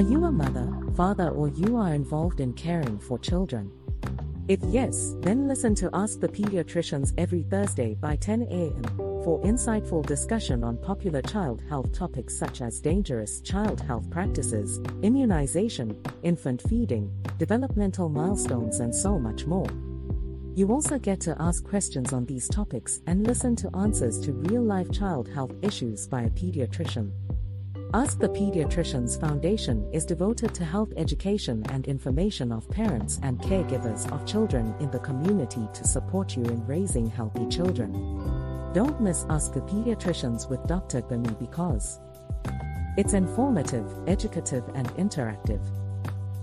Are you a mother, father, or you are involved in caring for children? If yes, then listen to Ask the Pediatricians every Thursday by 10 a.m. for insightful discussion on popular child health topics such as dangerous child health practices, immunization, infant feeding, developmental milestones, and so much more. You also get to ask questions on these topics and listen to answers to real life child health issues by a pediatrician. Ask the Pediatricians Foundation is devoted to health education and information of parents and caregivers of children in the community to support you in raising healthy children. Don't miss Ask the Pediatricians with Dr. Gani because it's informative, educative, and interactive.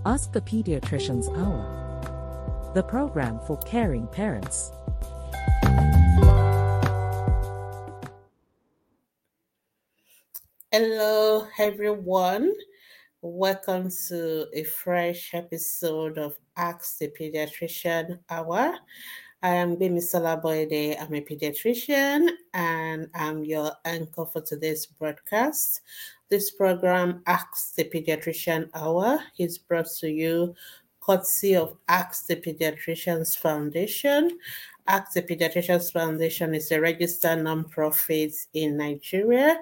Ask the Pediatricians Hour, the program for caring parents. Hello, everyone. Welcome to a fresh episode of Ask the Pediatrician Hour. I am Gbemisola Boyede. I'm a pediatrician and I'm your anchor for today's broadcast. This program, Ask the Pediatrician Hour, is brought to you courtesy of Ask the Pediatricians Foundation Ask the Pediatricians Foundation is a registered nonprofit in Nigeria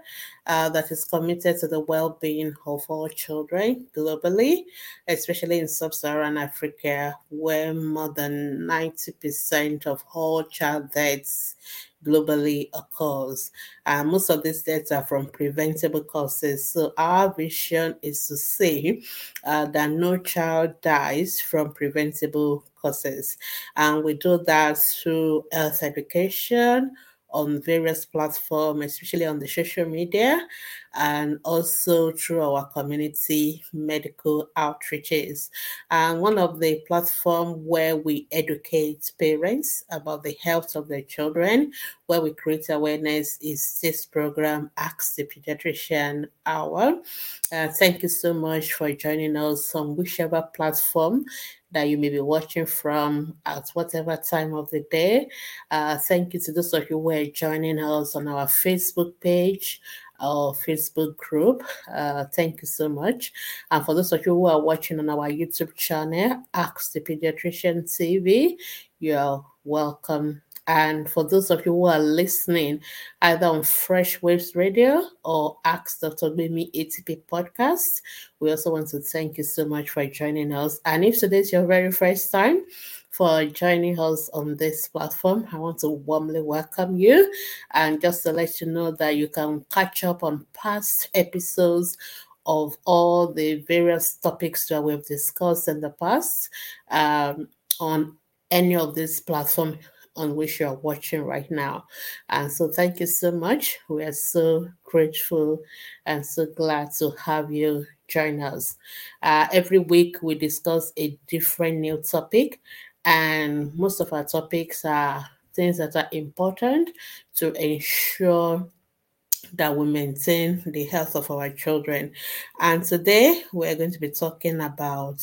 uh, that is committed to the well being of all children globally, especially in sub Saharan Africa, where more than 90% of all child deaths globally occurs. Uh, most of these deaths are from preventable causes. So, our vision is to say uh, that no child dies from preventable causes. And we do that through health education on various platforms, especially on the social media, and also through our community medical outreaches. And one of the platforms where we educate parents about the health of their children, where we create awareness, is this program, Ask the Pediatrician Hour. Uh, thank you so much for joining us on whichever platform that you may be watching from at whatever time of the day. Uh, thank you to those of you who are joining us on our Facebook page, our Facebook group. Uh, thank you so much. And for those of you who are watching on our YouTube channel, Ask the Pediatrician TV, you're welcome and for those of you who are listening either on Fresh Waves Radio or Ask Dr. Mimi ATP podcast, we also want to thank you so much for joining us. And if today's your very first time, for joining us on this platform. I want to warmly welcome you and just to let you know that you can catch up on past episodes of all the various topics that we've discussed in the past um, on any of these platforms on which you are watching right now. And so, thank you so much. We are so grateful and so glad to have you join us. Uh, every week, we discuss a different new topic, and most of our topics are things that are important to ensure that we maintain the health of our children. And today, we're going to be talking about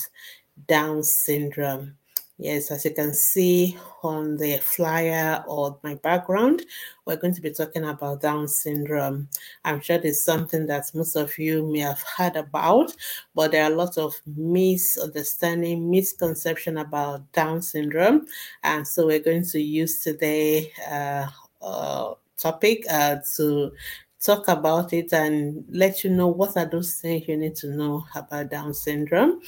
Down syndrome. Yes, as you can see on the flyer or my background, we're going to be talking about Down syndrome. I'm sure it's something that most of you may have heard about, but there are a lot of misunderstanding, misconception about Down syndrome. And so we're going to use today uh, uh, topic uh, to talk about it and let you know what are those things you need to know about Down syndrome.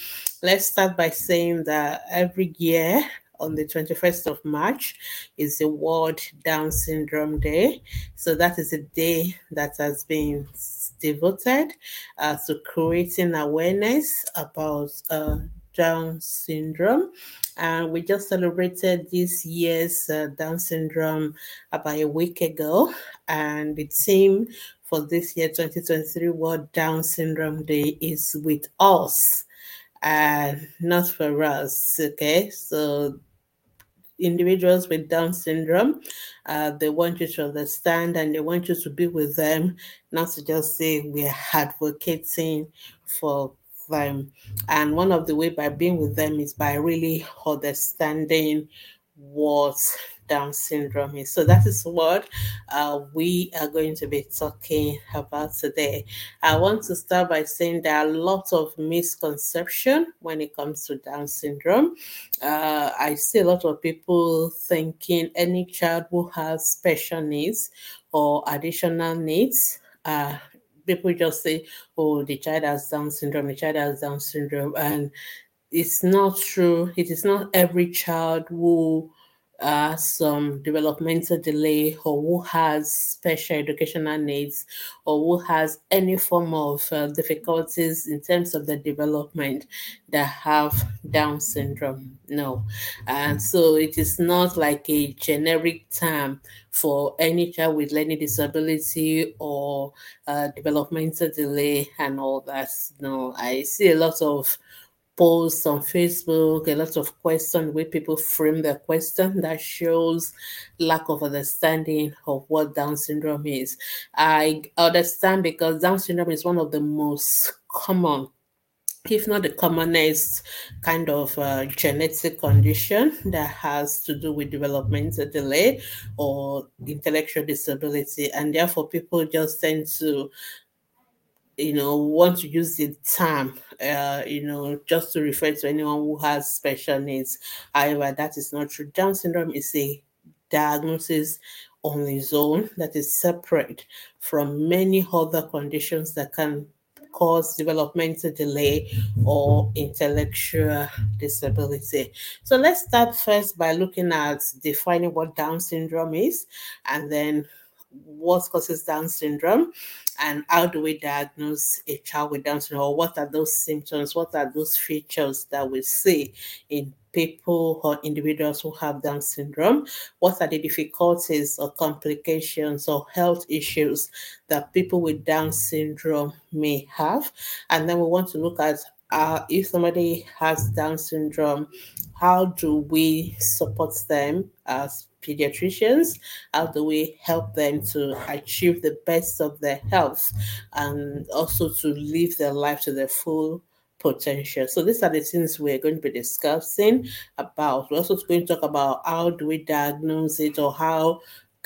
Let's start by saying that every year on the 21st of March is the World Down Syndrome Day. So that is a day that has been devoted uh, to creating awareness about uh, Down syndrome. And we just celebrated this year's uh, Down syndrome about a week ago. And the theme for this year, 2023 World Down Syndrome Day, is with us and not for us. Okay. So, individuals with Down syndrome, uh, they want you to understand and they want you to be with them, not to just say we are advocating for them. And one of the way by being with them is by really understanding what Down syndrome is. So that is what uh, we are going to be talking about today. I want to start by saying there are lots of misconception when it comes to Down syndrome. Uh, I see a lot of people thinking any child who has special needs or additional needs people just say, oh, the child has Down syndrome, the child has Down syndrome. And it's not true. It is not every child who uh, some developmental delay or who has special educational needs or who has any form of uh, difficulties in terms of the development that have Down syndrome. No. And so it is not like a generic term for any child with learning disability or uh, developmental delay and all that. No, I see a lot of posts on Facebook, a lot of questions where people frame their question that shows lack of understanding of what Down syndrome is. I understand because Down syndrome is one of the most common if not the commonest kind of uh, genetic condition that has to do with developmental delay or intellectual disability. And therefore, people just tend to you know, want to use the term, uh, you know, just to refer to anyone who has special needs. However, that is not true. Down syndrome is a diagnosis on its own that is separate from many other conditions that can cause developmental delay or intellectual disability. So let's start first by looking at defining what Down syndrome is and then what causes Down syndrome and how do we diagnose a child with Down syndrome? Or what are those symptoms? What are those features that we see in people or individuals who have Down syndrome? What are the difficulties or complications or health issues that people with Down syndrome may have? And then we want to look at uh, if somebody has Down syndrome, how do we support them as pediatricians? How do we help them to achieve the best of their health and also to live their life to their full potential? So these are the things we're going to be discussing about. We're also going to talk about how do we diagnose it or how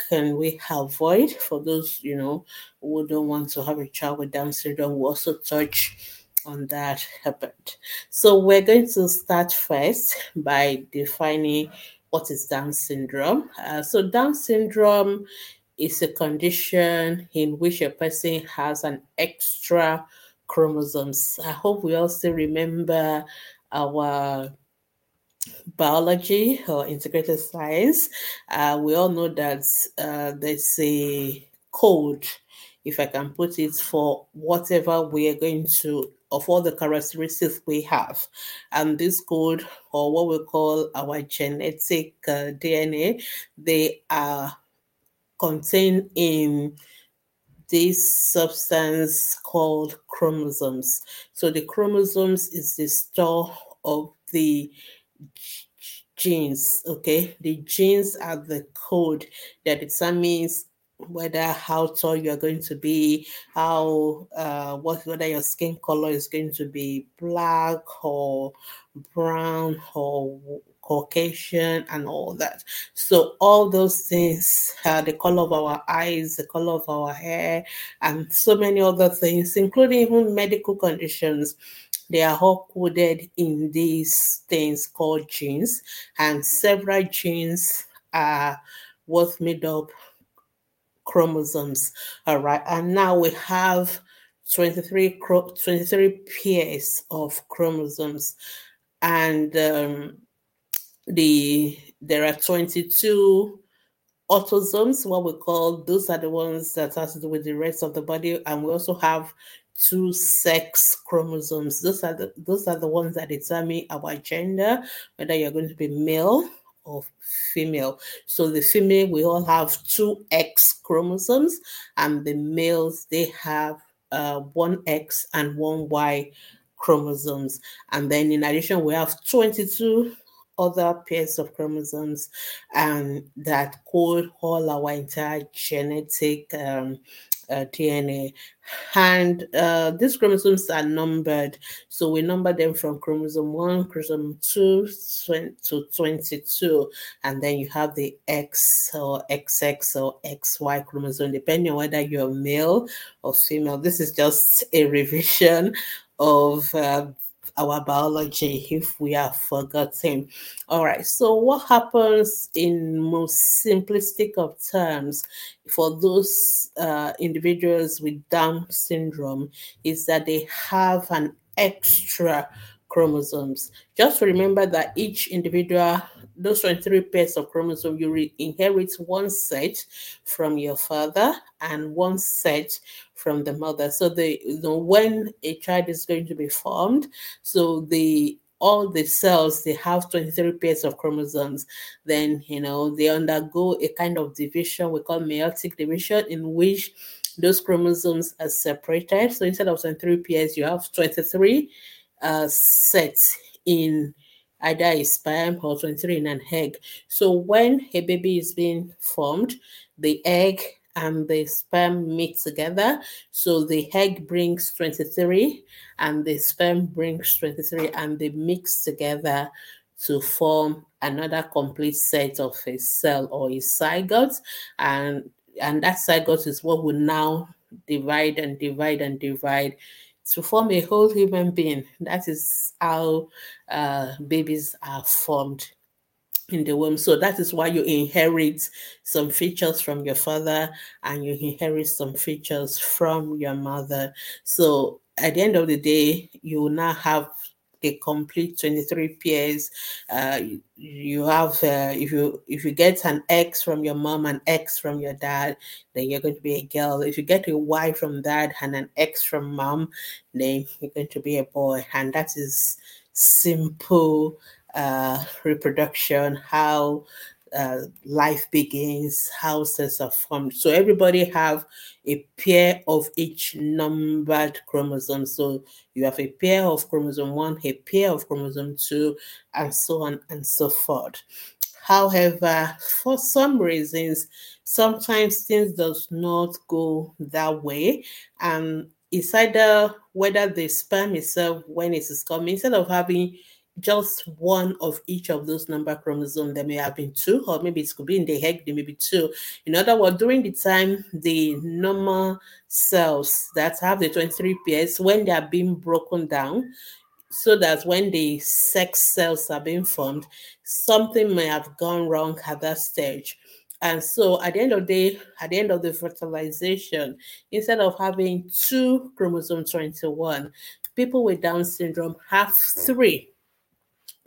can we avoid for those you know who don't want to have a child with Down syndrome. We also touch on that a. So we're going to start first by defining what is Down syndrome. Uh, so, Down syndrome is a condition in which a person has an extra chromosomes. I hope we all still remember our biology or integrated science. Uh, we all know that uh, there's a code, if I can put it, for whatever we are going to of all the characteristics we have. And this code, or what we call our genetic uh, DNA, they are contained in this substance called chromosomes. So the chromosomes is the store of the genes, okay? The genes are the code that determines whether how tall you are going to be, how uh, what whether your skin color is going to be black or brown or Caucasian and all that. So all those things, uh, the color of our eyes, the color of our hair, and so many other things, including even medical conditions, they are all coded in these things called genes, and several genes are what made up chromosomes. All right, and now we have 23, 23 pairs of chromosomes, and um, the there are 22 autosomes, what we call those are the ones that has to do with the rest of the body, and we also have two sex chromosomes. Those are the those are the ones that determine our gender, whether you're going to be male of female. So the female we all have two X chromosomes, and the males they have uh, one X and one Y chromosomes. And then in addition, we have 22 other pairs of chromosomes and that code all our entire genetic um, uh, DNA. And uh, these chromosomes are numbered. So we number them from chromosome 1, chromosome 2 to 22. And then you have the X or XX or XY chromosome, depending on whether you're male or female. This is just a revision of uh, our biology if we have forgotten. All right, so what happens in most simplistic of terms for those uh, individuals with Down syndrome is that they have an extra chromosomes. Just remember that each individual, those 23 pairs of chromosomes, you re- inherit one set from your father and one set from the mother. So the you know, when a child is going to be formed, so the all the cells they have 23 pairs of chromosomes then you know they undergo a kind of division we call meiotic division in which those chromosomes are separated so instead of 23 pairs you have 23 uh, sets in either a sperm or 23 in an egg so when a baby is being formed the egg and the sperm meet together. So the egg brings 23 and the sperm brings 23 and they mix together to form another complete set of a cell or a zygote. And, and that zygote is what will now divide and divide and divide to form a whole human being. That is how uh, babies are formed in the womb. So that is why you inherit some features from your father and you inherit some features from your mother. So at the end of the day, you will now have a complete 23 pairs. Uh, you have uh, if you if you get an X from your mom and X from your dad, then you're going to be a girl. If you get a Y from dad and an X from mom, then you're going to be a boy. And that is simple uh, reproduction, how uh, life begins, houses are formed. So everybody have a pair of each numbered chromosome. So you have a pair of chromosome one, a pair of chromosome two, and so on and so forth. However, for some reasons, sometimes things does not go that way, and it's either whether the sperm itself, when it is coming, instead of having just one of each of those number chromosomes. There may have been two, or maybe it could be in the egg, there may be two. In other words, during the time the normal cells that have the 23 pairs, when they are being broken down, so that when the sex cells are being formed, something may have gone wrong at that stage. And so at the end of the day, at the end of the fertilization, instead of having two chromosome 21, people with Down syndrome have three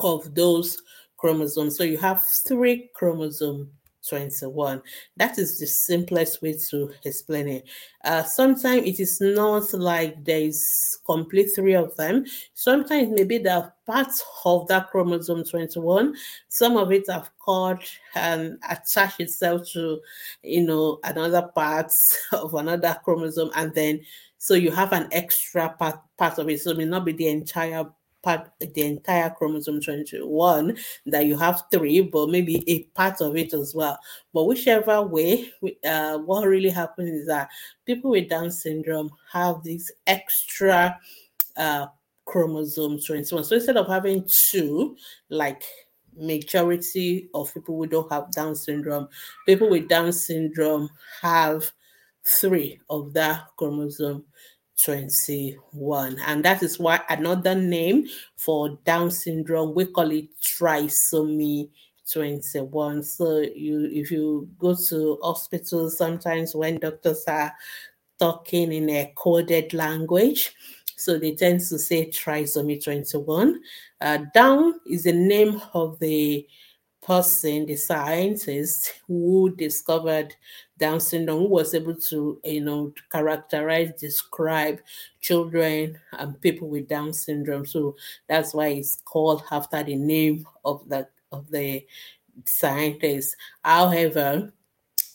of those chromosomes. So you have three chromosome 21. That is the simplest way to explain it. Uh, sometimes it is not like there is complete three of them. Sometimes maybe there are parts of that chromosome 21. Some of it have caught and attached itself to, you know, another part of another chromosome. And then, so you have an extra part, part of it. So it may not be the entire part the entire chromosome 21 that you have three but maybe a part of it as well. But whichever way uh, what really happens is that people with down syndrome have these extra uh, chromosome 21 so instead of having two like majority of people who don't have down syndrome people with down syndrome have three of that chromosome 21. And that is why another name for Down syndrome, we call it trisomy 21. So you if you go to hospitals, sometimes when doctors are talking in a coded language, so they tend to say trisomy 21. Uh, Down is the name of the person, the scientist who discovered Down syndrome, who was able to, you know, characterize, describe children and people with Down syndrome. So that's why it's called after the name of the of the scientist. However,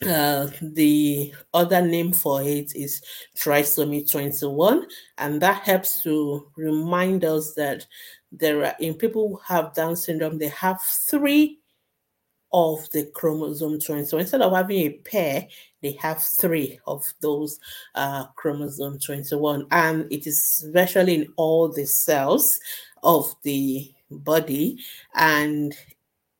uh, the other name for it is trisomy 21, and that helps to remind us that there are in people who have Down syndrome, they have three of the chromosome 20. So instead of having a pair, they have three of those uh, chromosome 21. And it is virtually in all the cells of the body. And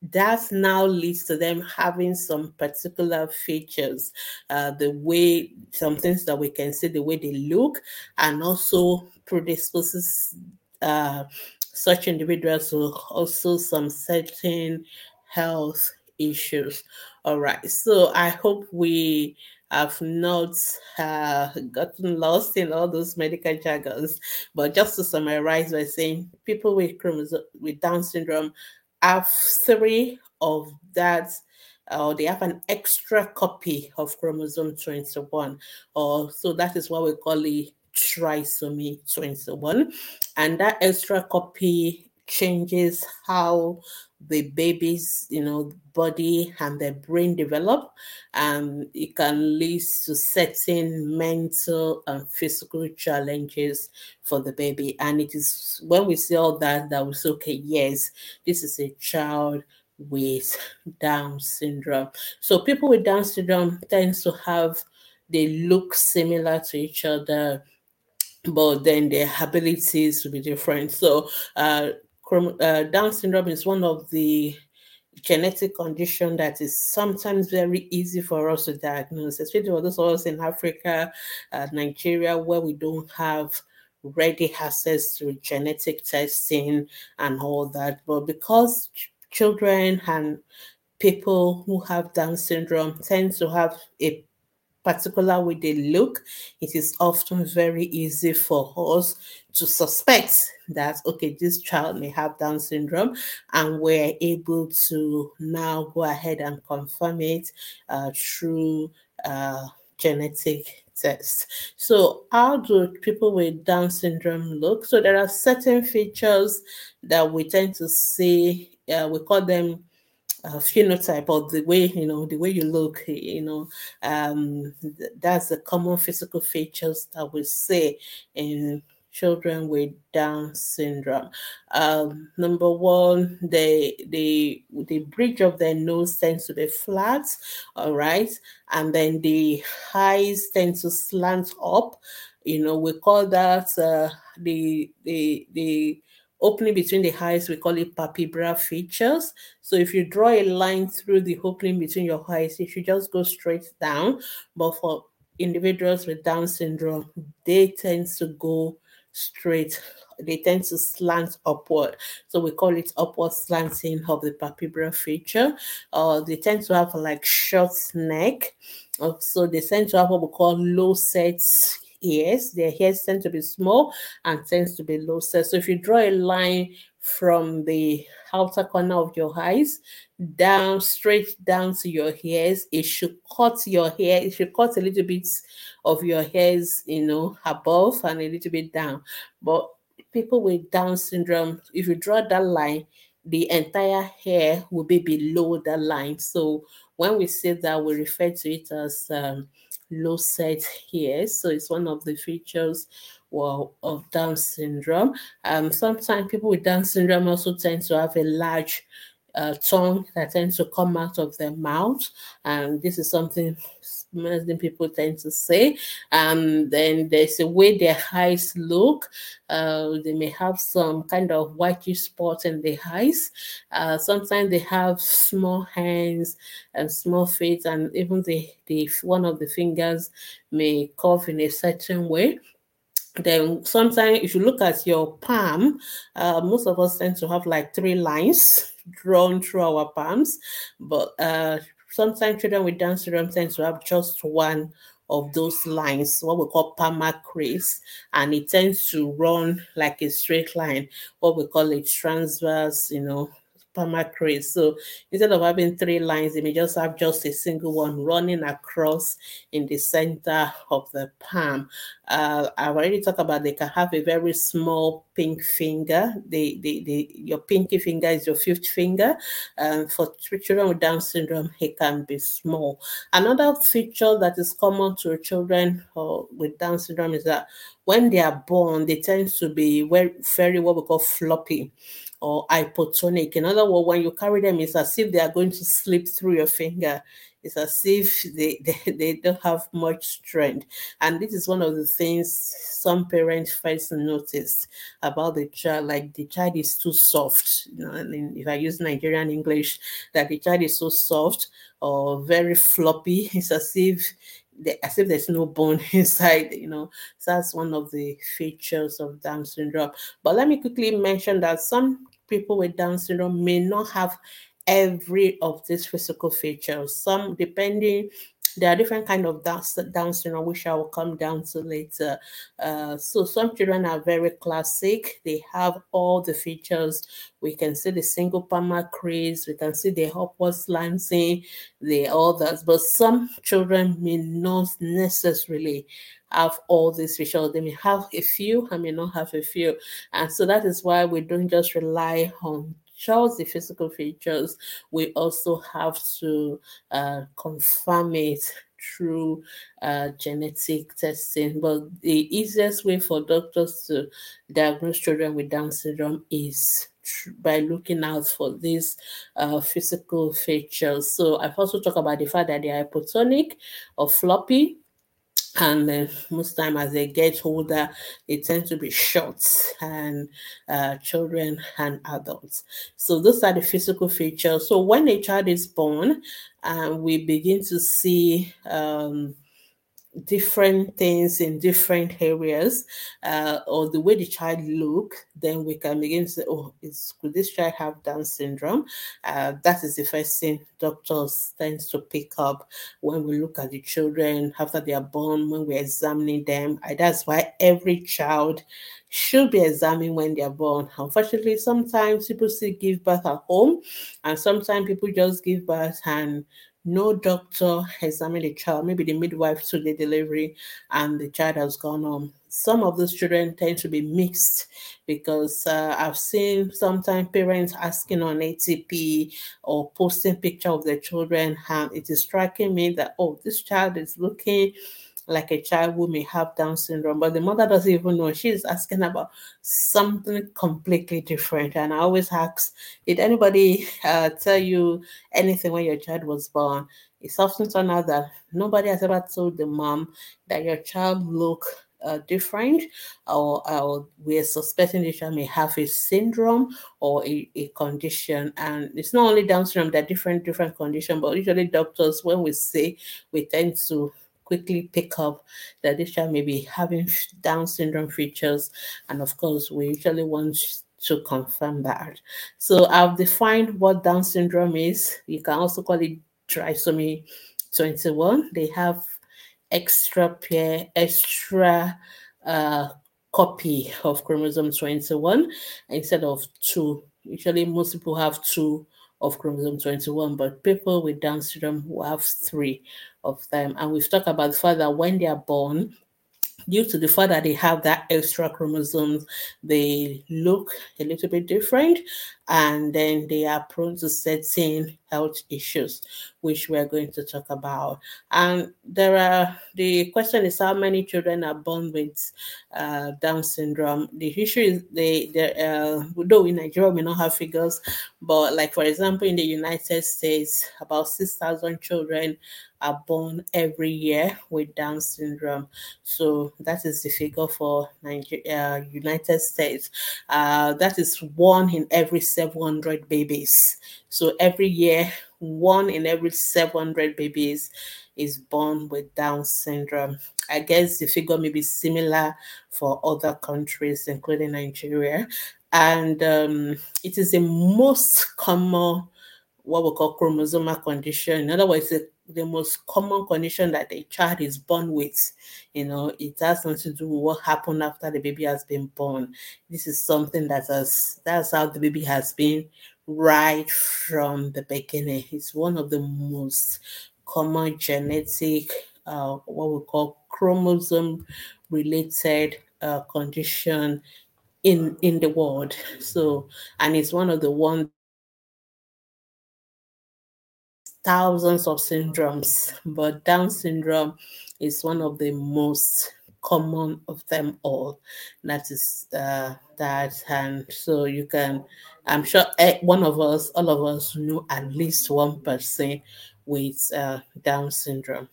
that now leads to them having some particular features, uh, the way some things that we can see, the way they look, and also predisposes uh, such individuals to also some certain health issues. All right, so I hope we have not uh, gotten lost in all those medical jargons. But just to summarize by saying people with chromosome with Down syndrome have three of that or uh, they have an extra copy of chromosome 21 or so that is what we call the trisomy 21 and that extra copy changes how the baby's you know body and their brain develop. And it can lead to certain mental and physical challenges for the baby. And it is when we see all that that say okay yes this is a child with down syndrome. So people with down syndrome tends to have they look similar to each other but then their abilities will be different. So uh uh, Down syndrome is one of the genetic condition that is sometimes very easy for us to diagnose, especially for those of us in Africa, uh, Nigeria, where we don't have ready access to genetic testing and all that. But because ch- children and people who have Down syndrome tend to have a particular way they look, it is often very easy for us to suspect that, okay, this child may have Down syndrome, and we're able to now go ahead and confirm it uh, through uh, genetic test. So, how do people with Down syndrome look? So, there are certain features that we tend to see, uh, we call them uh, phenotype or the way you know the way you look you know um that's the common physical features that we see in children with down syndrome. Um number one the the the bridge of their nose tends to be flat all right and then the eyes tend to slant up. You know we call that uh, the the the opening between the eyes, we call it palpebral fissures. So if you draw a line through the opening between your eyes, it should just go straight down. But for individuals with Down syndrome, they tend to go straight. They tend to slant upward. So we call it upward slanting of the palpebral fissure. Uh, they tend to have like short neck. Uh, so they tend to have what we call low sets ears. Their ears tend to be small and tends to be low set. So if you draw a line from the outer corner of your eyes down straight down to your hairs it should cut your hair it should cut a little bit of your hairs you know above and a little bit down but people with down syndrome if you draw that line the entire hair will be below that line so when we say that we refer to it as um, low set here. So it's one of the features well, of Down syndrome. Um, sometimes people with Down syndrome also tend to have a large uh, tongue that tends to come out of their mouth. And this is something Muslim people tend to say. And then there's a way their eyes look. Uh, they may have some kind of whitish spot in the eyes. Uh, sometimes they have small hands and small feet, and even the, the one of the fingers may curve in a certain way then sometimes if you look at your palm uh, most of us tend to have like three lines drawn through our palms but uh, sometimes children with Down syndrome tend to have just one of those lines, what we call palmar crease, and it tends to run like a straight line, what we call a transverse, you know, palmar crease. So instead of having three lines, they may just have just a single one running across in the center of the palm. Uh, I've already talked about they can have a very small pink finger. The, the, the your pinky finger is your fifth finger. Um, for children with Down syndrome, it can be small. Another feature that is common to children uh, with Down syndrome is that when they are born, they tend to be very, very what we call floppy or hypotonic. In other words, when you carry them, it's as if they are going to slip through your finger. It's as if they, they, they don't have much strength. And this is one of the things some parents first notice about the child, like the child is too soft. You know, if I use Nigerian English, that the child is so soft or very floppy. It's as if as if there's no bone inside, you know. So that's one of the features of Down syndrome. But let me quickly mention that some people with Down syndrome may not have every of these physical features. Some, depending, there are different kind of Down, Down syndrome, which I will come down to later. Uh, so some children are very classic. They have all the features. We can see the single palmar crease. We can see the upward slanting, the others. But some children may not necessarily have all these features. They may have a few, I may not have a few. And so that is why we don't just rely on just the physical features. We also have to uh, confirm it through uh, genetic testing. But the easiest way for doctors to diagnose children with Down syndrome is by looking out for these uh, physical features. So I've also talked about the fact that they are hypotonic or floppy and then most time as they get older they tend to be short and uh, children and adults. So those are the physical features. So when a child is born and uh, we begin to see um, different things in different areas uh, or the way the child look then we can begin to say oh is could this child have down syndrome? Uh, that is the first thing doctors tend to pick up when we look at the children after they are born when we're examining them. And that's why every child should be examined when they're born. Unfortunately sometimes people still give birth at home and sometimes people just give birth and no doctor examined the child, maybe the midwife took the delivery and the child has gone home. Some of those children tend to be mixed because uh, I've seen sometimes parents asking on ATP or posting picture of their children and it is striking me that, oh, this child is looking like a child who may have Down syndrome, but the mother doesn't even know. She's asking about something completely different. And I always ask, did anybody uh, tell you anything when your child was born? It's often turned out that nobody has ever told the mom that your child look uh, different or, or we're suspecting the child may have a syndrome or a, a condition and it's not only down syndrome there are different different conditions but usually doctors when we say we tend to quickly pick up that this child may be having Down syndrome features. And of course, we usually want to confirm that. So I've defined what Down syndrome is. You can also call it trisomy 21. They have extra pair, extra uh, copy of chromosome 21 instead of two. Usually, most people have two of chromosome 21, but people with Down syndrome will have three of them. And we've talked about the fact that when they are born, due to the fact that they have that extra chromosomes, they look a little bit different and then they are prone to certain health issues, which we're going to talk about. And there are the question is how many children are born with uh, Down syndrome. The issue is they, they uh, though in Nigeria we don't have figures, but like for example in the United States, about six thousand children are born every year with Down syndrome. So that is the figure for Nigeria, uh, United States. Uh, that is one in every 700 babies. So every year, one in every 700 babies is born with Down syndrome. I guess the figure may be similar for other countries, including Nigeria. And um, it is the most common, what we call chromosomal condition. In other words, the, the most common condition that a child is born with. You know, it has nothing to do with what happened after the baby has been born. This is something that has, that's how the baby has been right from the beginning. It's one of the most common genetic, uh, what we call chromosome related uh, condition in in the world. So, and it's one of the one thousands of syndromes, but Down syndrome is one of the most common of them all. That is uh, that, and so you can. I'm sure eh, one of us, all of us, know at least one person with uh, Down syndrome.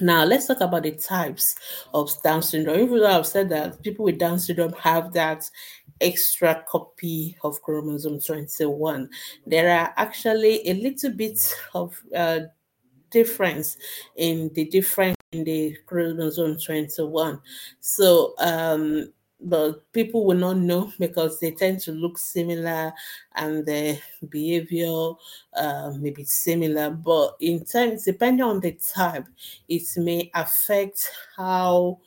Now, let's talk about the types of Down syndrome. Even though I've said that people with Down syndrome have that extra copy of chromosome 21, there are actually a little bit of uh, difference in the different in the chromosome 21. So, um, but people will not know because they tend to look similar and their behavior uh, may be similar. But in terms, depending on the type, it may affect how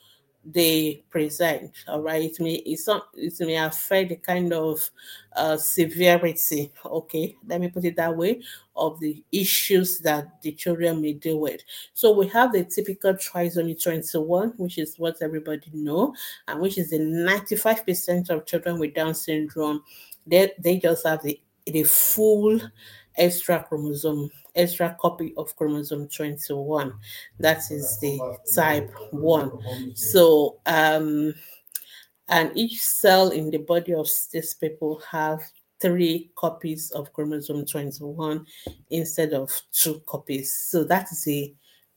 they present. All right, it may it's not, it may affect the kind of uh, severity. Okay, let me put it that way of the issues that the children may deal with. So we have the typical trisomy 21, which is what everybody know, and which is the 95% of children with Down syndrome. They they just have the the full extra chromosome extra copy of chromosome 21. That is the type 1. So, um, and each cell in the body of these people have three copies of chromosome 21 instead of two copies. So that is a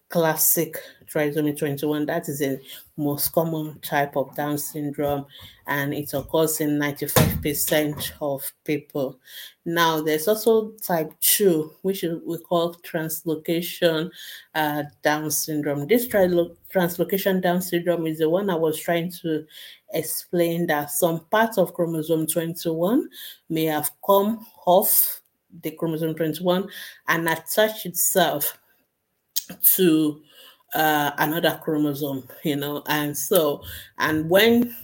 classic trisomy 21. That is the most common type of Down syndrome, and it occurs in 95% of people. Now, there's also type 2, which we call translocation uh, Down syndrome. This translocation Down syndrome is the one I was trying to explain that some parts of chromosome 21 may have come off the chromosome 21 and attach itself to uh, another chromosome, you know, and so, and when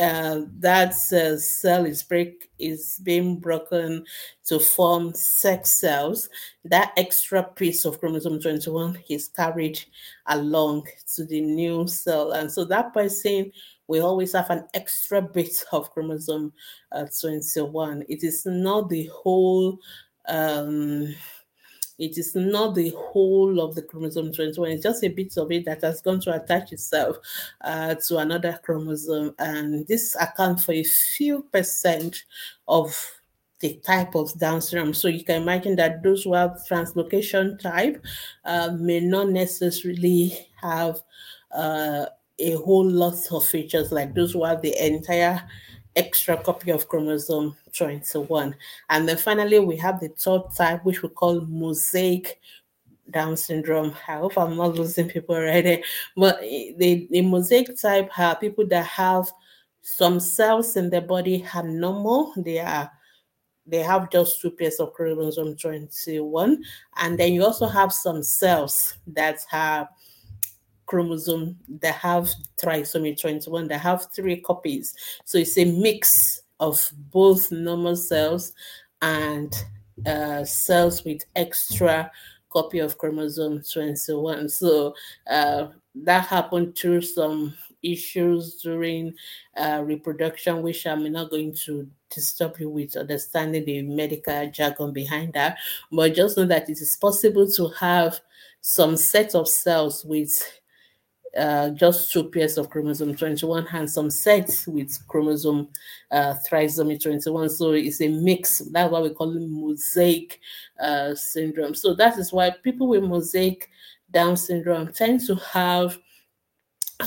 uh, that uh, cell is break is being broken to form sex cells, that extra piece of chromosome 21 is carried along to the new cell, and so that person we always have an extra bit of chromosome uh, 21. It is not the whole. Um, it is not the whole of the chromosome 21. It's just a bit of it that has gone to attach itself uh, to another chromosome. And this accounts for a few percent of the type of Down syndrome. So you can imagine that those who have translocation type uh, may not necessarily have uh, a whole lot of features like those who have the entire extra copy of chromosome 21. And then finally, we have the third type, which we call mosaic Down syndrome. I hope I'm not losing people already. But the, the mosaic type are people that have some cells in their body are normal. They are they have just two pairs of chromosome 21. And then you also have some cells that have chromosome that have trisomy 21 that have three copies. So it's a mix of both normal cells and uh, cells with extra copy of chromosome 21. So uh, that happened through some issues during uh, reproduction, which I'm not going to disturb you with understanding the medical jargon behind that. But just know that it is possible to have some set of cells with uh, just two pairs of chromosome 21 and some sets with chromosome uh, trisomy 21. So it's a mix. That's why we call it mosaic uh, syndrome. So that is why people with mosaic Down syndrome tend to have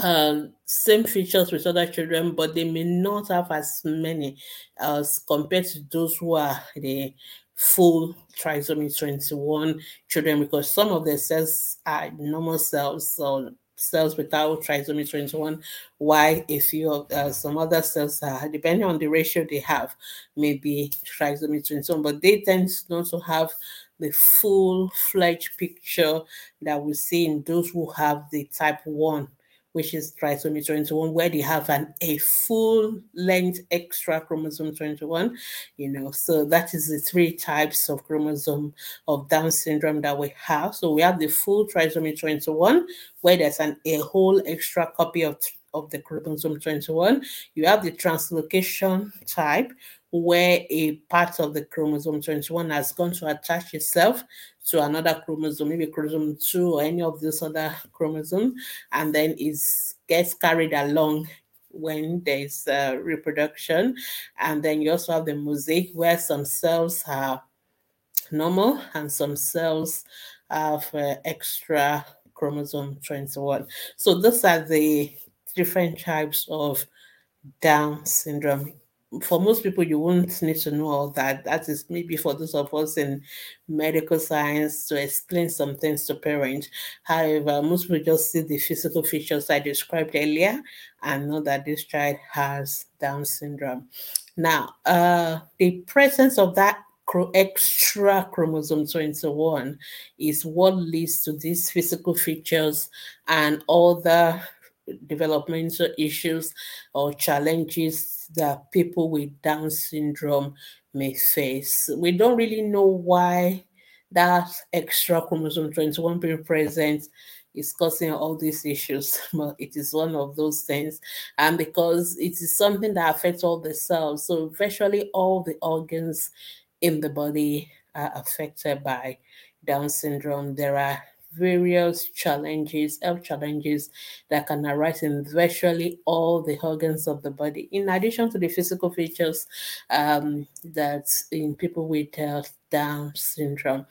um, same features with other children, but they may not have as many as compared to those who are the full trisomy 21 children because some of the cells are normal cells. So cells without trisomy 21, while a few uh, some other cells are, depending on the ratio they have, maybe trisomy 21, but they tend not to have the full fledged picture that we see in those who have the type 1 which is trisomy 21, where they have an a full length extra chromosome 21. You know, so that is the three types of chromosome of Down syndrome that we have. So we have the full trisomy 21, where there's an a whole extra copy of of the chromosome 21. You have the translocation type, where a part of the chromosome 21 has gone to attach itself to another chromosome, maybe chromosome 2 or any of those other chromosomes, and then it gets carried along when there's uh, reproduction. And then you also have the mosaic where some cells are normal and some cells have uh, extra chromosome 21. So those are the different types of Down syndrome. For most people, you won't need to know all that. That is maybe for those of us in medical science to explain some things to parents. However, most people just see the physical features I described earlier and know that this child has Down syndrome. Now, uh, the presence of that extra chromosome 21 is what leads to these physical features and other developmental issues or challenges that people with Down syndrome may face. We don't really know why that extra chromosome 21 being present is causing all these issues, but it is one of those things. And because it is something that affects all the cells, so virtually all the organs in the body are affected by Down syndrome. There are various challenges, health challenges that can arise in virtually all the organs of the body, in addition to the physical features um, that in people with uh, Down syndrome.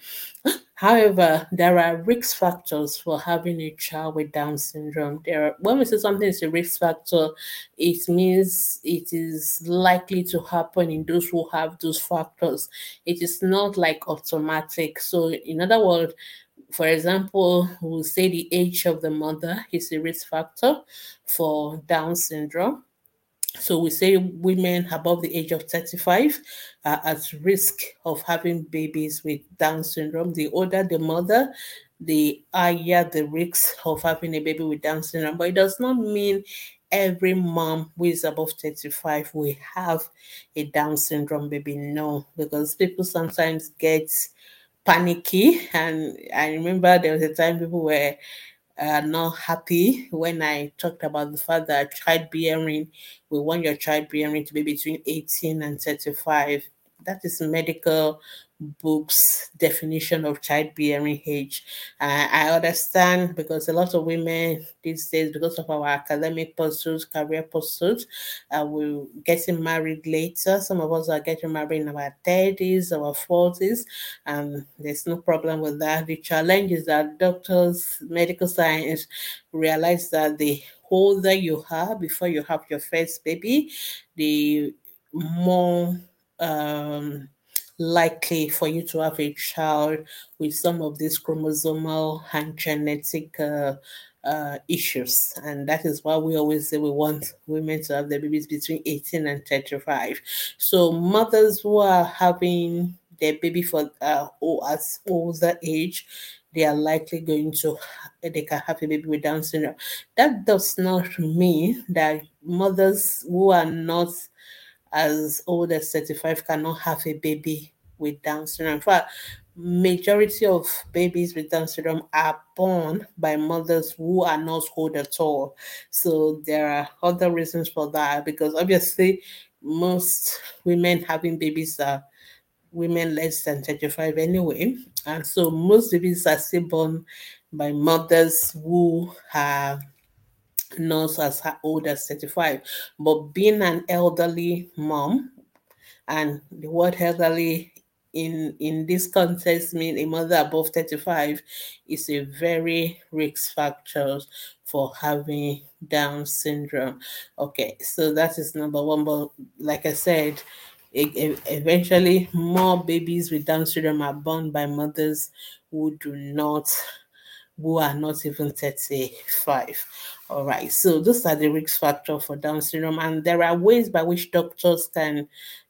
However, there are risk factors for having a child with Down syndrome. There, are, when we say something is a risk factor, it means it is likely to happen in those who have those factors. It is not like automatic. So, in other words, for example, we'll say the age of the mother is a risk factor for Down syndrome. So we say women above the age of 35 are at risk of having babies with Down syndrome. The older the mother, the higher the risk of having a baby with Down syndrome. But it does not mean every mom who is above 35 will have a Down syndrome baby. No, because people sometimes get panicky. And I remember there was a time people were uh, not happy when I talked about the fact that childbearing, we want your childbearing to be between 18 and 35. That is medical book's definition of childbearing age. Uh, I understand because a lot of women these days, because of our academic pursuits, career pursuits, uh, we're getting married later. Some of us are getting married in our 30s, our 40s, and there's no problem with that. The challenge is that doctors, medical science realize that the older you are before you have your first baby, the more um, likely for you to have a child with some of these chromosomal and genetic uh, uh, issues. And that is why we always say we want women to have their babies between 18 and 35. So mothers who are having their baby for uh, as older age, they are likely going to they can have a baby with Down syndrome. That does not mean that mothers who are not as old as 35 cannot have a baby with Down syndrome. In fact, majority of babies with Down syndrome are born by mothers who are not old at all. So there are other reasons for that because obviously most women having babies are women less than 35 anyway. And so most babies are still born by mothers who have not as old as 35. But being an elderly mom, and the word elderly in in this context mean a mother above 35 is a very risk factor for having down syndrome okay so that is number one but like i said eventually more babies with down syndrome are born by mothers who do not who are not even 35. All right, so those are the risk factor for Down syndrome, and there are ways by which doctors can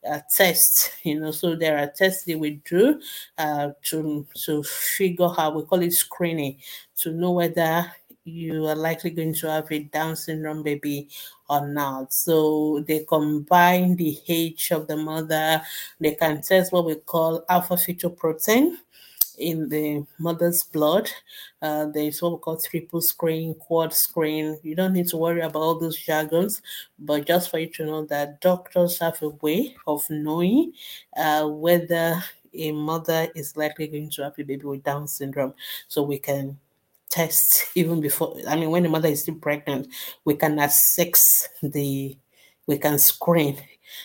uh, test. You know, so there are tests they will do uh, to to figure out. We call it screening to know whether you are likely going to have a Down syndrome baby or not. So they combine the age of the mother. They can test what we call alpha fetoprotein in the mother's blood. Uh, there's what we call triple screen, quad screen. You don't need to worry about all those jargons, but just for you to know that doctors have a way of knowing uh, whether a mother is likely going to have a baby with Down syndrome. So we can test even before, I mean, when the mother is still pregnant, we can assess the, we can screen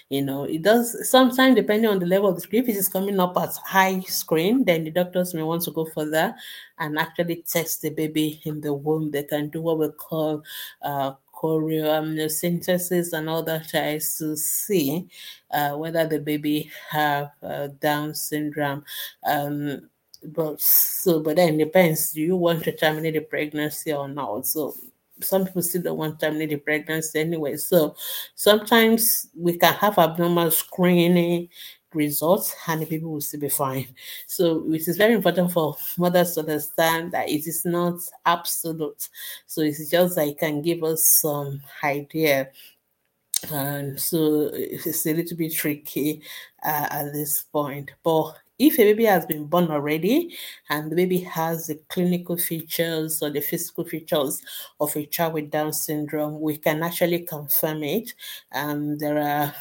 you know, it does sometimes depending on the level of the screen. If it is coming up as high screen, then the doctors may want to go further and actually test the baby in the womb. They can do what we call uh, chorioamniocentesis and other tests to see uh, whether the baby have uh, Down syndrome. Um, but so, but then depends. Do you want to terminate the pregnancy or not? So some people still don't want to terminate the pregnancy anyway. So sometimes we can have abnormal screening results and the people will still be fine. So it is very important for mothers to understand that it is not absolute. So it's just that it can give us some idea and so it's a little bit tricky uh, at this point but if a baby has been born already and the baby has the clinical features or the physical features of a child with Down syndrome, we can actually confirm it. Um, there are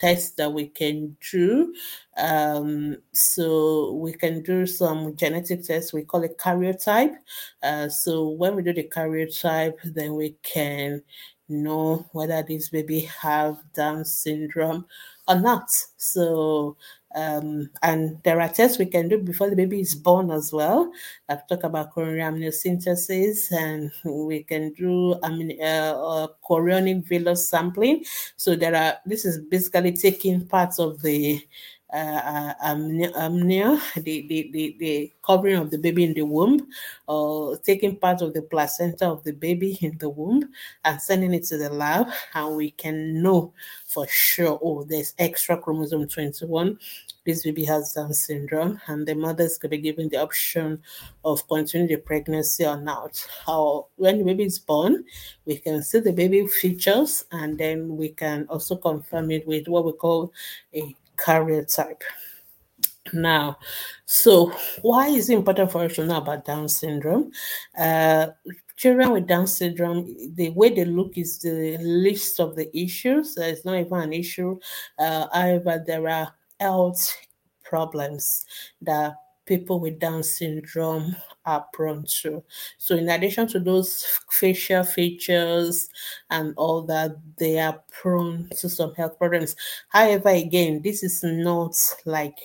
tests that we can do. Um, so we can do some genetic tests. We call it karyotype. Uh, so when we do the karyotype, then we can know whether this baby have Down syndrome or not. So um, and there are tests we can do before the baby is born as well. I've talked about coronary amniocentesis, and we can do I mean, uh, uh, chorionic villus sampling. So there are. This is basically taking parts of the uh, amnia, the, the, the, the covering of the baby in the womb, or taking part of the placenta of the baby in the womb and sending it to the lab, and we can know for sure, oh, there's extra chromosome 21. This baby has Down syndrome, and the mothers could be given the option of continuing the pregnancy or not. Or when the baby is born, we can see the baby features, and then we can also confirm it with what we call a karyotype. Now, so why is it important for us to know about Down syndrome? Uh, children with Down syndrome, the way they look is the list of the issues. It's not even an issue. Uh, however, there are health problems that people with Down syndrome are prone to. So, in addition to those facial features and all that, they are prone to some health problems. However, again, this is not like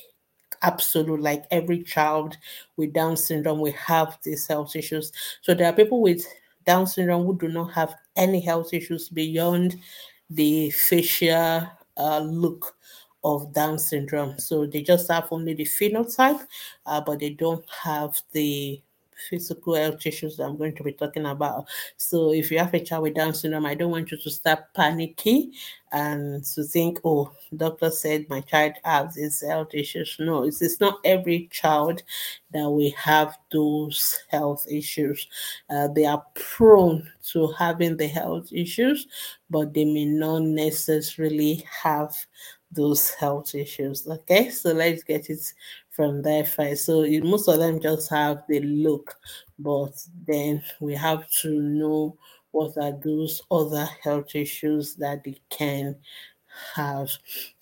absolute, like every child with Down syndrome will have these health issues. So, there are people with Down syndrome who do not have any health issues beyond the facial uh, look of Down syndrome. So they just have only the phenotype, uh, but they don't have the physical health issues that I'm going to be talking about. So if you have a child with Down syndrome, I don't want you to start panicking and to think, oh, doctor said my child has these health issues. No, it's, it's not every child that we have those health issues. Uh, they are prone to having the health issues, but they may not necessarily have those health issues. Okay, so let's get it from there first. So most of them just have the look, but then we have to know what are those other health issues that they can have.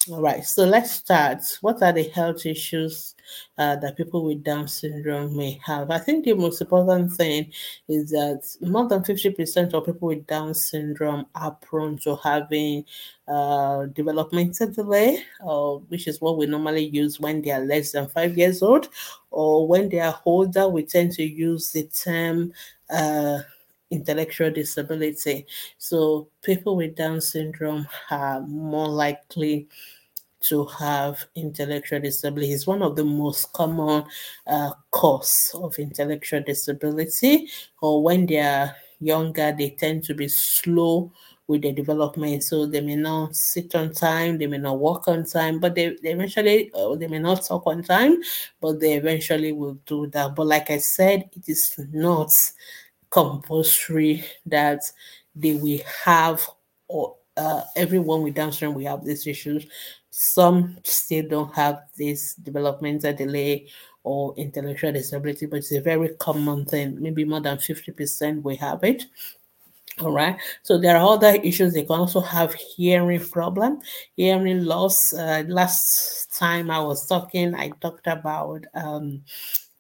All right, so let's start. What are the health issues uh, that people with Down syndrome may have? I think the most important thing is that more than 50% of people with Down syndrome are prone to having uh, developmental delay, uh, which is what we normally use when they are less than five years old, or when they are older, we tend to use the term uh, intellectual disability. So people with Down syndrome are more likely to have intellectual disability. It's one of the most common uh, cause of intellectual disability. Or when they are younger, they tend to be slow with their development. So they may not sit on time, they may not walk on time, but they, they eventually, uh, they may not talk on time, but they eventually will do that. But like I said, it is not compulsory that they will have or uh, everyone with Down syndrome will have these issues. Some still don't have this developmental delay or intellectual disability, but it's a very common thing. Maybe more than 50% will have it. All right. So there are other issues. They can also have hearing problem, hearing loss. Uh, last time I was talking, I talked about um,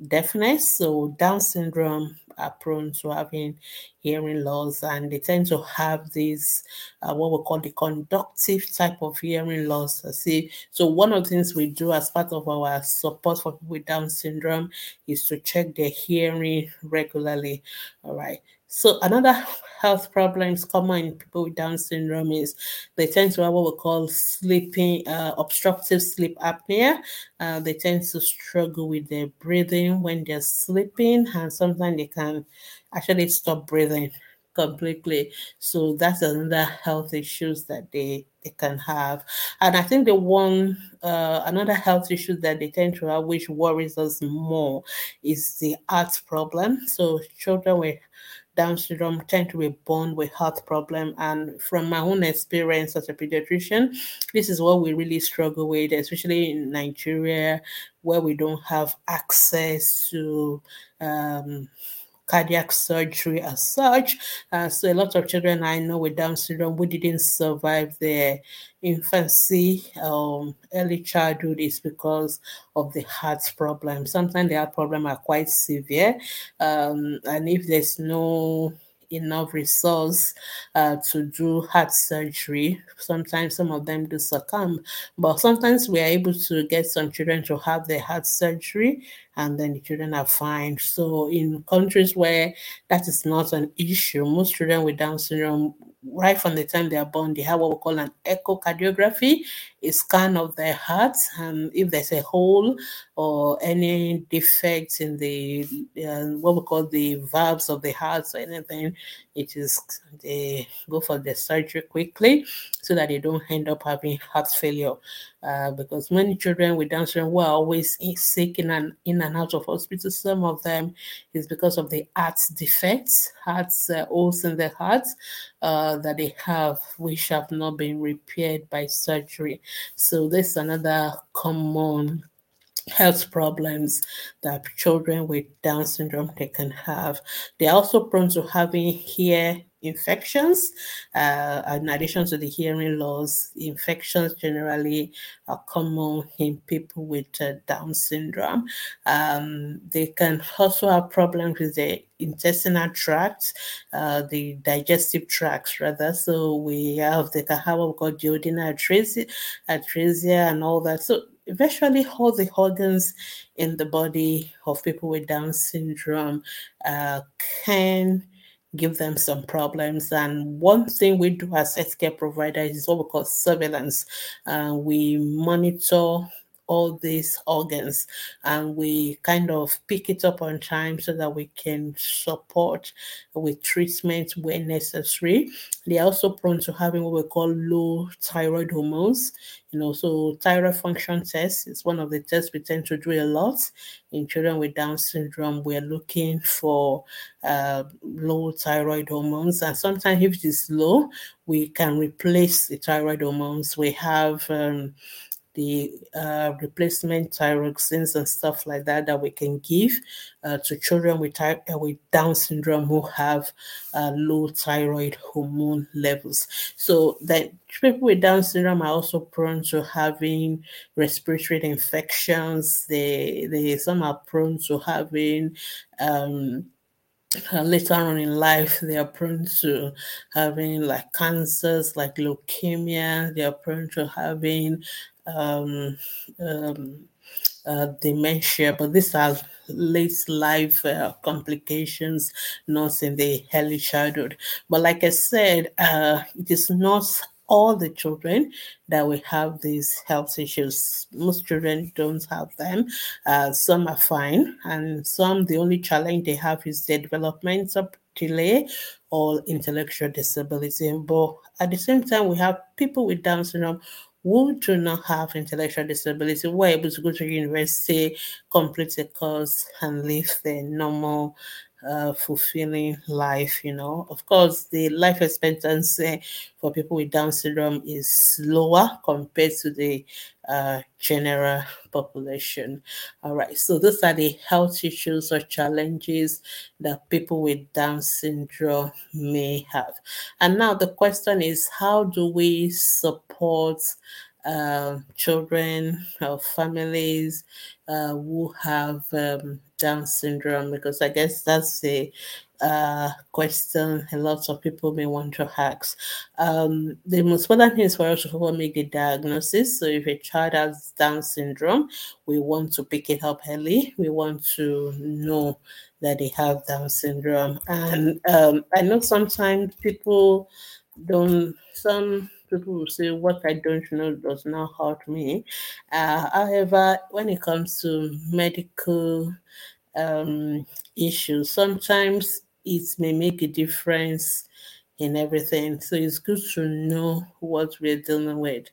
deafness. So Down syndrome are prone to having hearing loss, and they tend to have this uh, what we call the conductive type of hearing loss. See, so one of the things we do as part of our support for people with Down syndrome is to check their hearing regularly. All right. So another health problems common in people with Down syndrome is they tend to have what we call sleeping, uh, obstructive sleep apnea. Uh, they tend to struggle with their breathing when they're sleeping, and sometimes they can actually stop breathing completely. So that's another health issues that they they can have. And I think the one uh, another health issue that they tend to have, which worries us more, is the heart problem. So children with down syndrome tend to be born with health problem. And from my own experience as a pediatrician, this is what we really struggle with, especially in Nigeria, where we don't have access to um, cardiac surgery as such. Uh, so a lot of children I know with Down syndrome who didn't survive their infancy, um, early childhood is because of the heart problem. Sometimes the heart problem are quite severe, um, and if there's no enough resource uh, to do heart surgery. Sometimes some of them do succumb, but sometimes we are able to get some children to have their heart surgery and then the children are fine. So in countries where that is not an issue, most children with Down syndrome right from the time they are born, they have what we call an echocardiography, a scan of their heart, and if there's a hole or any defects in the uh, what we call the valves of the heart or anything, it is they go for the surgery quickly so that they don't end up having heart failure. Uh, because many children with Down syndrome were always sick in and in and out of hospital. Some of them is because of the heart defects, heart uh, holes in the heart uh, that they have, which have not been repaired by surgery. So this is another common health problems that children with Down syndrome they can have. They're also prone to having ear infections. Uh, in addition to the hearing loss, infections generally are common in people with uh, Down syndrome. Um, they can also have problems with the intestinal tract, uh, the digestive tracts rather. So we have the can have what we call duodenal atresia, atresia and all that. So virtually all the organs in the body of people with Down syndrome uh, can give them some problems. And one thing we do as healthcare providers is what we call surveillance. Uh, we monitor all these organs and we kind of pick it up on time so that we can support with treatment when necessary. They're also prone to having what we call low thyroid hormones. You know, so thyroid function test is one of the tests we tend to do a lot in children with Down syndrome. We're looking for uh, low thyroid hormones, and sometimes if it is low, we can replace the thyroid hormones. We have um, the uh, replacement thyroxines and stuff like that that we can give uh, to children with, ty- uh, with Down syndrome who have uh, low thyroid hormone levels. So that people with Down syndrome are also prone to having respiratory infections. They, they some are prone to having um, uh, later on in life they are prone to having like cancers like leukemia they are prone to having um, um, uh, dementia, but these are late life uh, complications, not in the early childhood. But like I said, uh, it is not all the children that will have these health issues. Most children don't have them. Uh, some are fine, and some the only challenge they have is their developmental delay or intellectual disability. But at the same time, we have people with Down syndrome who do not have intellectual disability? Were able to go to university, complete a course, and live their normal uh, fulfilling life. You know, of course, the life expectancy for people with Down syndrome is lower compared to the uh, general population. All right, so those are the health issues or challenges that people with Down syndrome may have. And now the question is how do we support uh, children or families uh, who have um, Down syndrome? Because I guess that's the uh, question a lot of people may want to ask. Um, the most important thing is for us to make the diagnosis. So, if a child has Down syndrome, we want to pick it up early. We want to know that they have Down syndrome. And um, I know sometimes people don't, some people will say, What I don't know does not hurt me. Uh, however, when it comes to medical um, issues, sometimes it may make a difference in everything. So it's good to know what we're dealing with.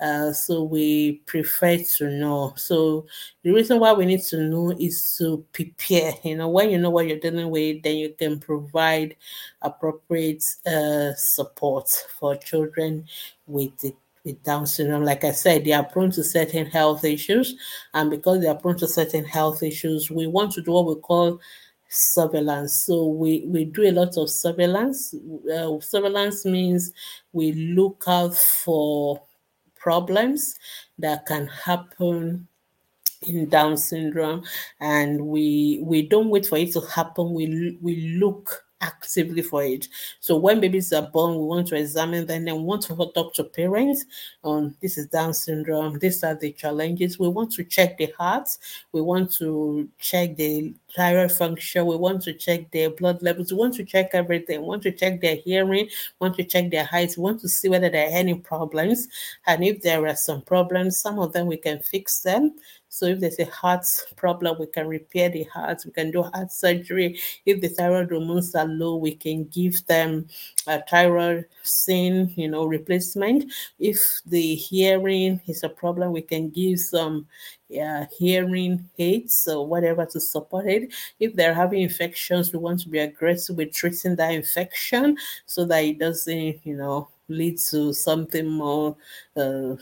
Uh, so we prefer to know. So the reason why we need to know is to prepare. You know, when you know what you're dealing with, then you can provide appropriate uh, support for children with the with Down syndrome, like I said, they are prone to certain health issues. And because they are prone to certain health issues, we want to do what we call surveillance. So we, we do a lot of surveillance. Uh, surveillance means we look out for problems that can happen in Down syndrome, and we we don't wait for it to happen. We we look actively for it. So when babies are born, we want to examine them and want to talk to parents on this is Down syndrome, these are the challenges. We want to check the heart, we want to check the thyroid function, we want to check their blood levels, we want to check everything, we want to check their hearing, want to check their height, we want to see whether there are any problems. And if there are some problems, some of them we can fix them so if there's a heart problem, we can repair the heart. We can do heart surgery. If the thyroid hormones are low, we can give them a thyroxine, you know, replacement. If the hearing is a problem, we can give some uh, hearing aids or whatever to support it. If they're having infections, we want to be aggressive with treating that infection so that it doesn't, you know, lead to something more uh,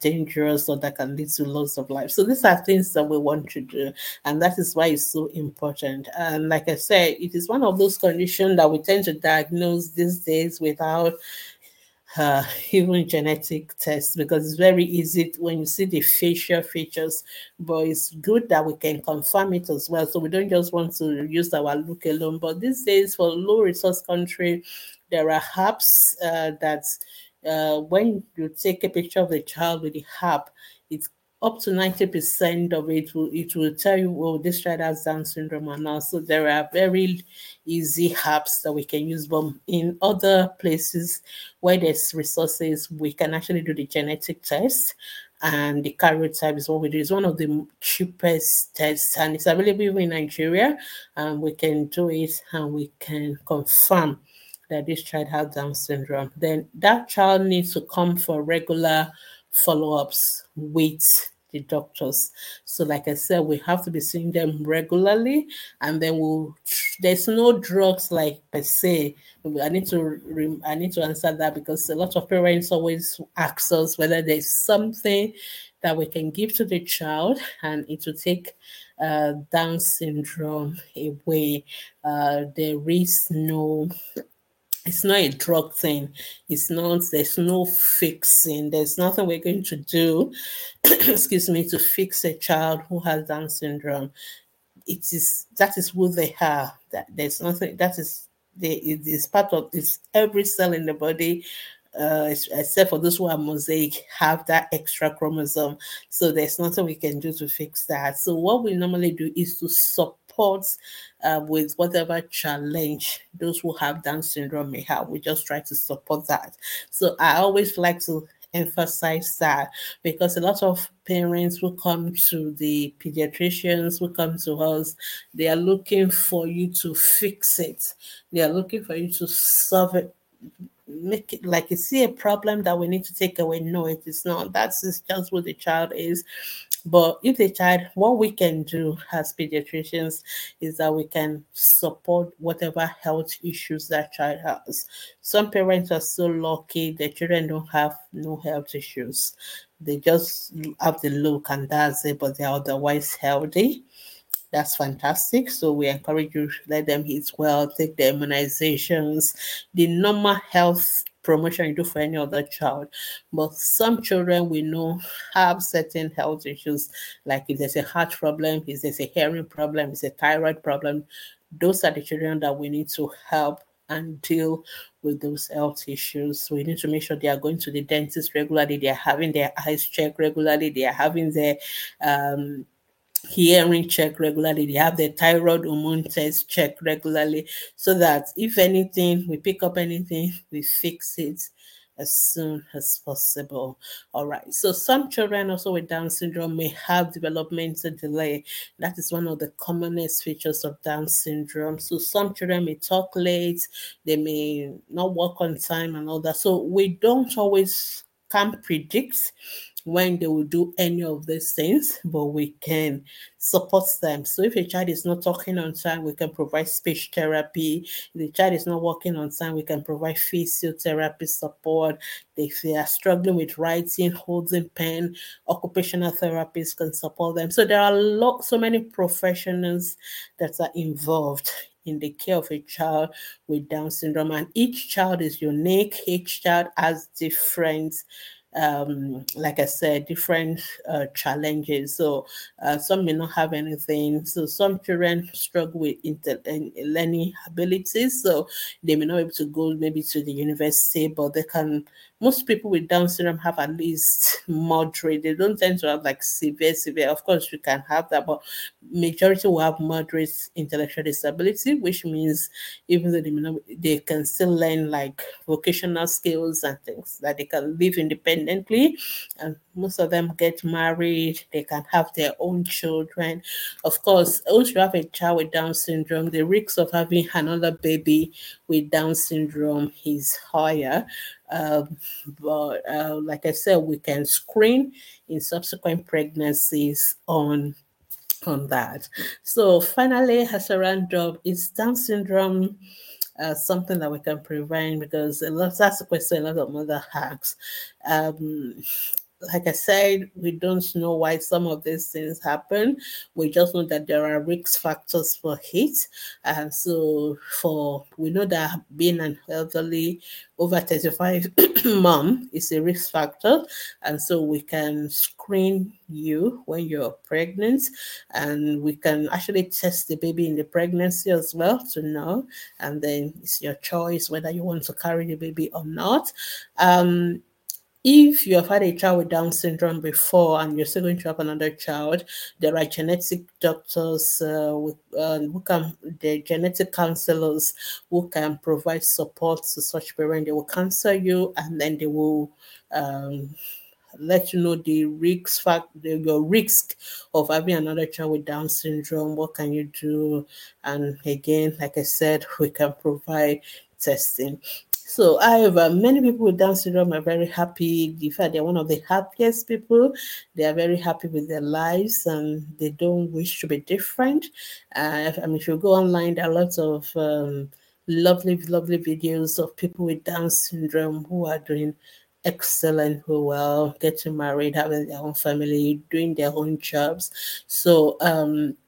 dangerous or that can lead to loss of life. So these are things that we want to do, and that is why it's so important. And like I said, it is one of those conditions that we tend to diagnose these days without uh, even genetic tests because it's very easy when you see the facial features, but it's good that we can confirm it as well. So we don't just want to use our look alone. But these days, for low resource country, there are apps uh, that uh, when you take a picture of the child with the app, it's up to 90% of it will it will tell you, well, this child has Down syndrome and now. So there are very easy apps that we can use. But in other places where there's resources, we can actually do the genetic test. And the karyotype is what we do. It's one of the cheapest tests, and it's available in Nigeria. And we can do it and we can confirm that this child has Down syndrome, then that child needs to come for regular follow ups with the doctors. So, like I said, we have to be seeing them regularly, and then we'll. There's no drugs like per se. I need to I need to answer that because a lot of parents always ask us whether there's something that we can give to the child, and it will take uh, Down syndrome away. Uh, there is no it's not a drug thing. It's not, there's no fixing. There's nothing we're going to do, excuse me, to fix a child who has Down syndrome. It is, that is who they are. That there's nothing, that is, they, it is part of, it's every cell in the body uh, except for those who are mosaic, have that extra chromosome. So there's nothing we can do to fix that. So what we normally do is to support uh, with whatever challenge those who have Down syndrome may have. We just try to support that. So I always like to emphasize that because a lot of parents who come to the pediatricians who come to us they are looking for you to fix it they are looking for you to solve it make it like you see a problem that we need to take away. No, it is not. That's just what the child is. But if the child, what we can do as pediatricians is that we can support whatever health issues that child has. Some parents are so lucky their children don't have no health issues. They just have the look and that's it, but they're otherwise healthy. That's fantastic. So we encourage you to let them eat well, take the immunizations, the normal health promotion you do for any other child. But some children we know have certain health issues, like if there's a heart problem, if there's a hearing problem, if there's a thyroid problem. Those are the children that we need to help and deal with those health issues. We need to make sure they are going to the dentist regularly, they are having their eyes checked regularly, they are having their um, hearing check regularly. They have their thyroid hormone test check regularly so that if anything, we pick up anything, we fix it as soon as possible. All right. So some children also with Down syndrome may have developmental delay. That is one of the commonest features of Down syndrome. So some children may talk late, they may not work on time and all that. So we don't always can predict when they will do any of these things, but we can support them. So if a child is not talking on time, we can provide speech therapy. If the child is not working on time, we can provide physiotherapy support. If they are struggling with writing, holding pen, occupational therapists can support them. So there are lot, so many professionals that are involved in the care of a child with Down syndrome, and each child is unique. Each child has different um, like I said, different uh, challenges. So uh, some may not have anything. So some children struggle with inter- learning abilities. So they may not be able to go maybe to the university, but they can most people with Down syndrome have at least moderate. They don't tend to have like severe, severe. Of course, you can have that, but majority will have moderate intellectual disability, which means even though they they can still learn like vocational skills and things that they can live independently. And most of them get married. They can have their own children. Of course, once you have a child with Down syndrome, the risk of having another baby with Down syndrome is higher. Um, but uh, like I said, we can screen in subsequent pregnancies on on that. So finally, as a is Down syndrome uh, something that we can prevent? Because a lot of that's a question a lot of mother asks. Um, like I said, we don't know why some of these things happen. We just know that there are risk factors for heat. And so for we know that being an elderly over 35 mom is a risk factor. And so we can screen you when you're pregnant and we can actually test the baby in the pregnancy as well to know. And then it's your choice whether you want to carry the baby or not. Um, if you have had a child with Down syndrome before and you're still going to have another child, there are genetic doctors uh, with, uh, who can, the genetic counselors who can provide support to such parents. They will counsel you and then they will um, let you know the risk fact your risk of having another child with Down syndrome. What can you do? And again, like I said, we can provide testing. So, however, many people with Down syndrome are very happy. In fact, they're one of the happiest people. They are very happy with their lives and they don't wish to be different. Uh, I mean, if you go online, there are lots of um, lovely, lovely videos of people with Down syndrome who are doing excellent, who well, getting married, having their own family, doing their own jobs. So, um,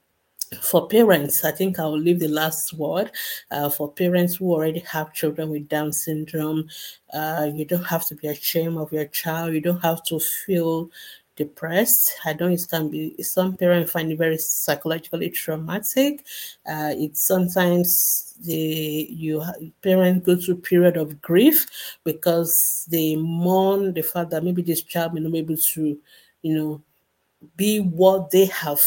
for parents, I think I'll leave the last word. Uh, for parents who already have children with Down syndrome, uh, you don't have to be ashamed of your child. You don't have to feel depressed. I know it can be, some parents find it very psychologically traumatic. Uh, it's sometimes the you parents go through period of grief because they mourn the fact that maybe this child may not be able to, you know, be what they have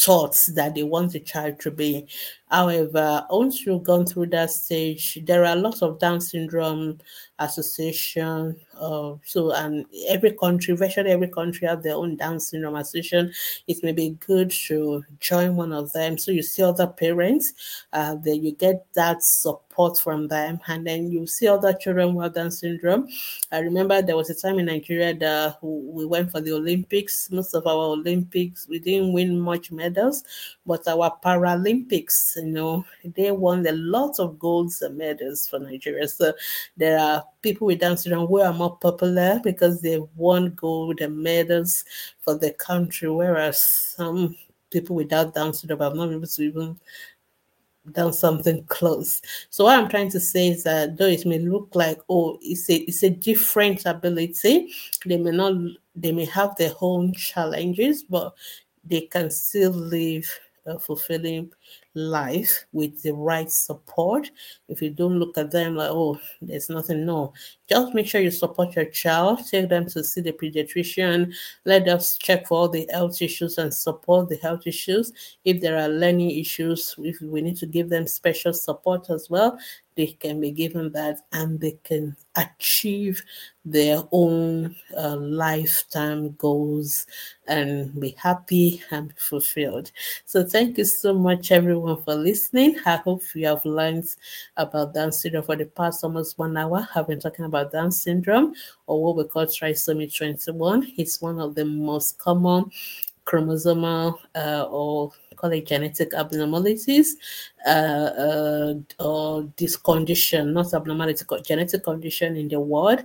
thoughts that they want the child to be. However, once you've gone through that stage, there are lots of Down syndrome association. Uh, so, and every country, virtually every country, have their own Down syndrome association. It may be good to join one of them, so you see other parents. Uh, you get that support from them, and then you see other children with Down syndrome. I remember there was a time in Nigeria that we went for the Olympics. Most of our Olympics, we didn't win much medals, but our Paralympics, you know, they won a lot of golds and medals for Nigeria. So there are people with Down syndrome who are more popular because they've won gold and medals for the country, whereas some people without Down syndrome have not been able to even done something close. So what I'm trying to say is that though it may look like oh it's a it's a different ability, they may not they may have their own challenges, but they can still live a fulfilling life with the right support. If you don't look at them like, oh, there's nothing, no. Just make sure you support your child, take them to see the pediatrician, let us check for all the health issues and support the health issues. If there are learning issues, if we need to give them special support as well, they can be given that and they can achieve their own uh, lifetime goals and be happy and fulfilled. So, thank you so much, everyone, for listening. I hope you have learned about syndrome for the past almost one hour. I've been talking about Down syndrome or what we call trisomy 21. It's one of the most common chromosomal uh, or call it genetic abnormalities uh, uh, or this condition, not abnormality, genetic condition in the world.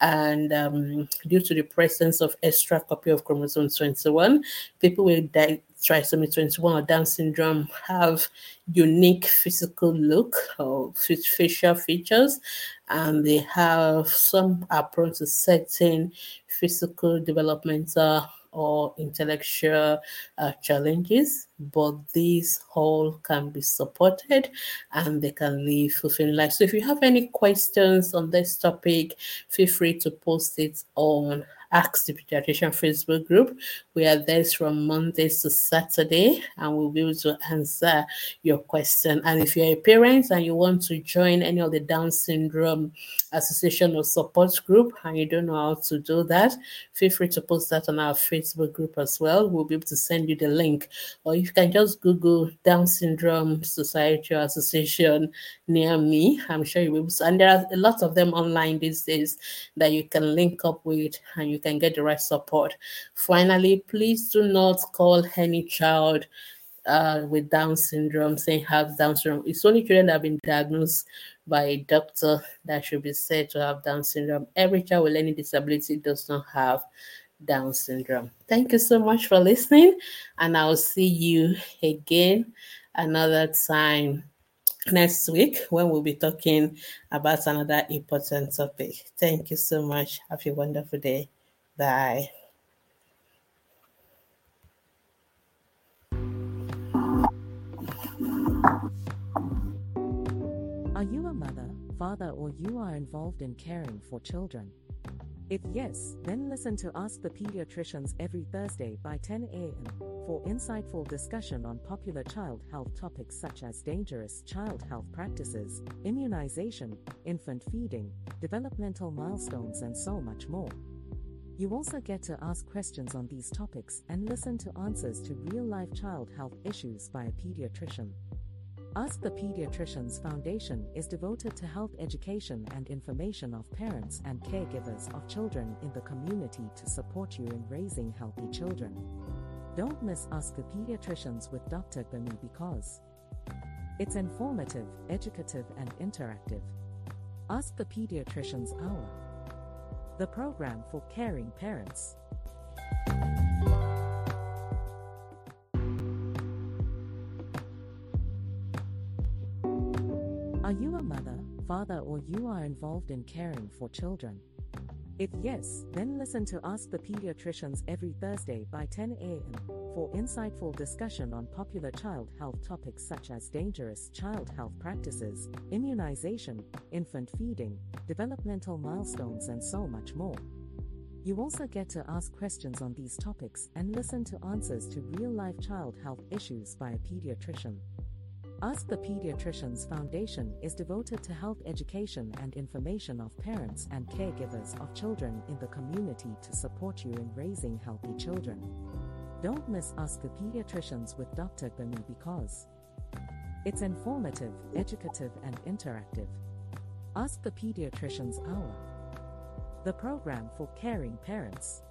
And um, due to the presence of extra copy of chromosome 21, people will di- trisomy 21 or Down syndrome have unique physical look or facial features, and they have some are prone to certain physical developmental or intellectual uh, challenges, but these all can be supported and they can live fulfilling life. So if you have any questions on this topic, feel free to post it on Ask the Pediatrician Facebook group. We are there from Mondays to Saturday and we'll be able to answer your question. And if you're a parent and you want to join any of the Down Syndrome Association or support group and you don't know how to do that, feel free to post that on our Facebook group as well. We'll be able to send you the link. Or you can just Google Down Syndrome Society or Association near me. I'm sure you will. And there are a lot of them online these days that you can link up with and you can get the right support. Finally, please do not call any child uh, with Down syndrome saying have Down syndrome. It's only children that have been diagnosed by a doctor that should be said to have Down syndrome. Every child with any disability does not have Down syndrome. Thank you so much for listening, and I'll see you again another time next week when we'll be talking about another important topic. Thank you so much. Have a wonderful day. Bye. Are you a mother, father, or you are involved in caring for children? If yes, then listen to Ask the Pediatricians every Thursday by 10 a.m. for insightful discussion on popular child health topics such as dangerous child health practices, immunization, infant feeding, developmental milestones, and so much more. You also get to ask questions on these topics and listen to answers to real life child health issues by a pediatrician. Ask the Pediatricians Foundation is devoted to health education and information of parents and caregivers of children in the community to support you in raising healthy children. Don't miss Ask the Pediatricians with Dr. Gbemi because it's informative, educative, and interactive. Ask the Pediatricians Hour, the program for caring parents. Are you a mother, father, or you are involved in caring for children? If yes, then listen to Ask the Pediatricians every Thursday by 10 a.m. for insightful discussion on popular child health topics such as dangerous child health practices, immunization, infant feeding, developmental milestones, and so much more. You also get to ask questions on these topics and listen to answers to real life child health issues by a pediatrician. Ask the Pediatricians Foundation is devoted to health education and information of parents and caregivers of children in the community to support you in raising healthy children. Don't miss Ask the Pediatricians with Dr. Gbemi because it's informative, educative, and interactive. Ask the Pediatricians Hour, the program for caring parents.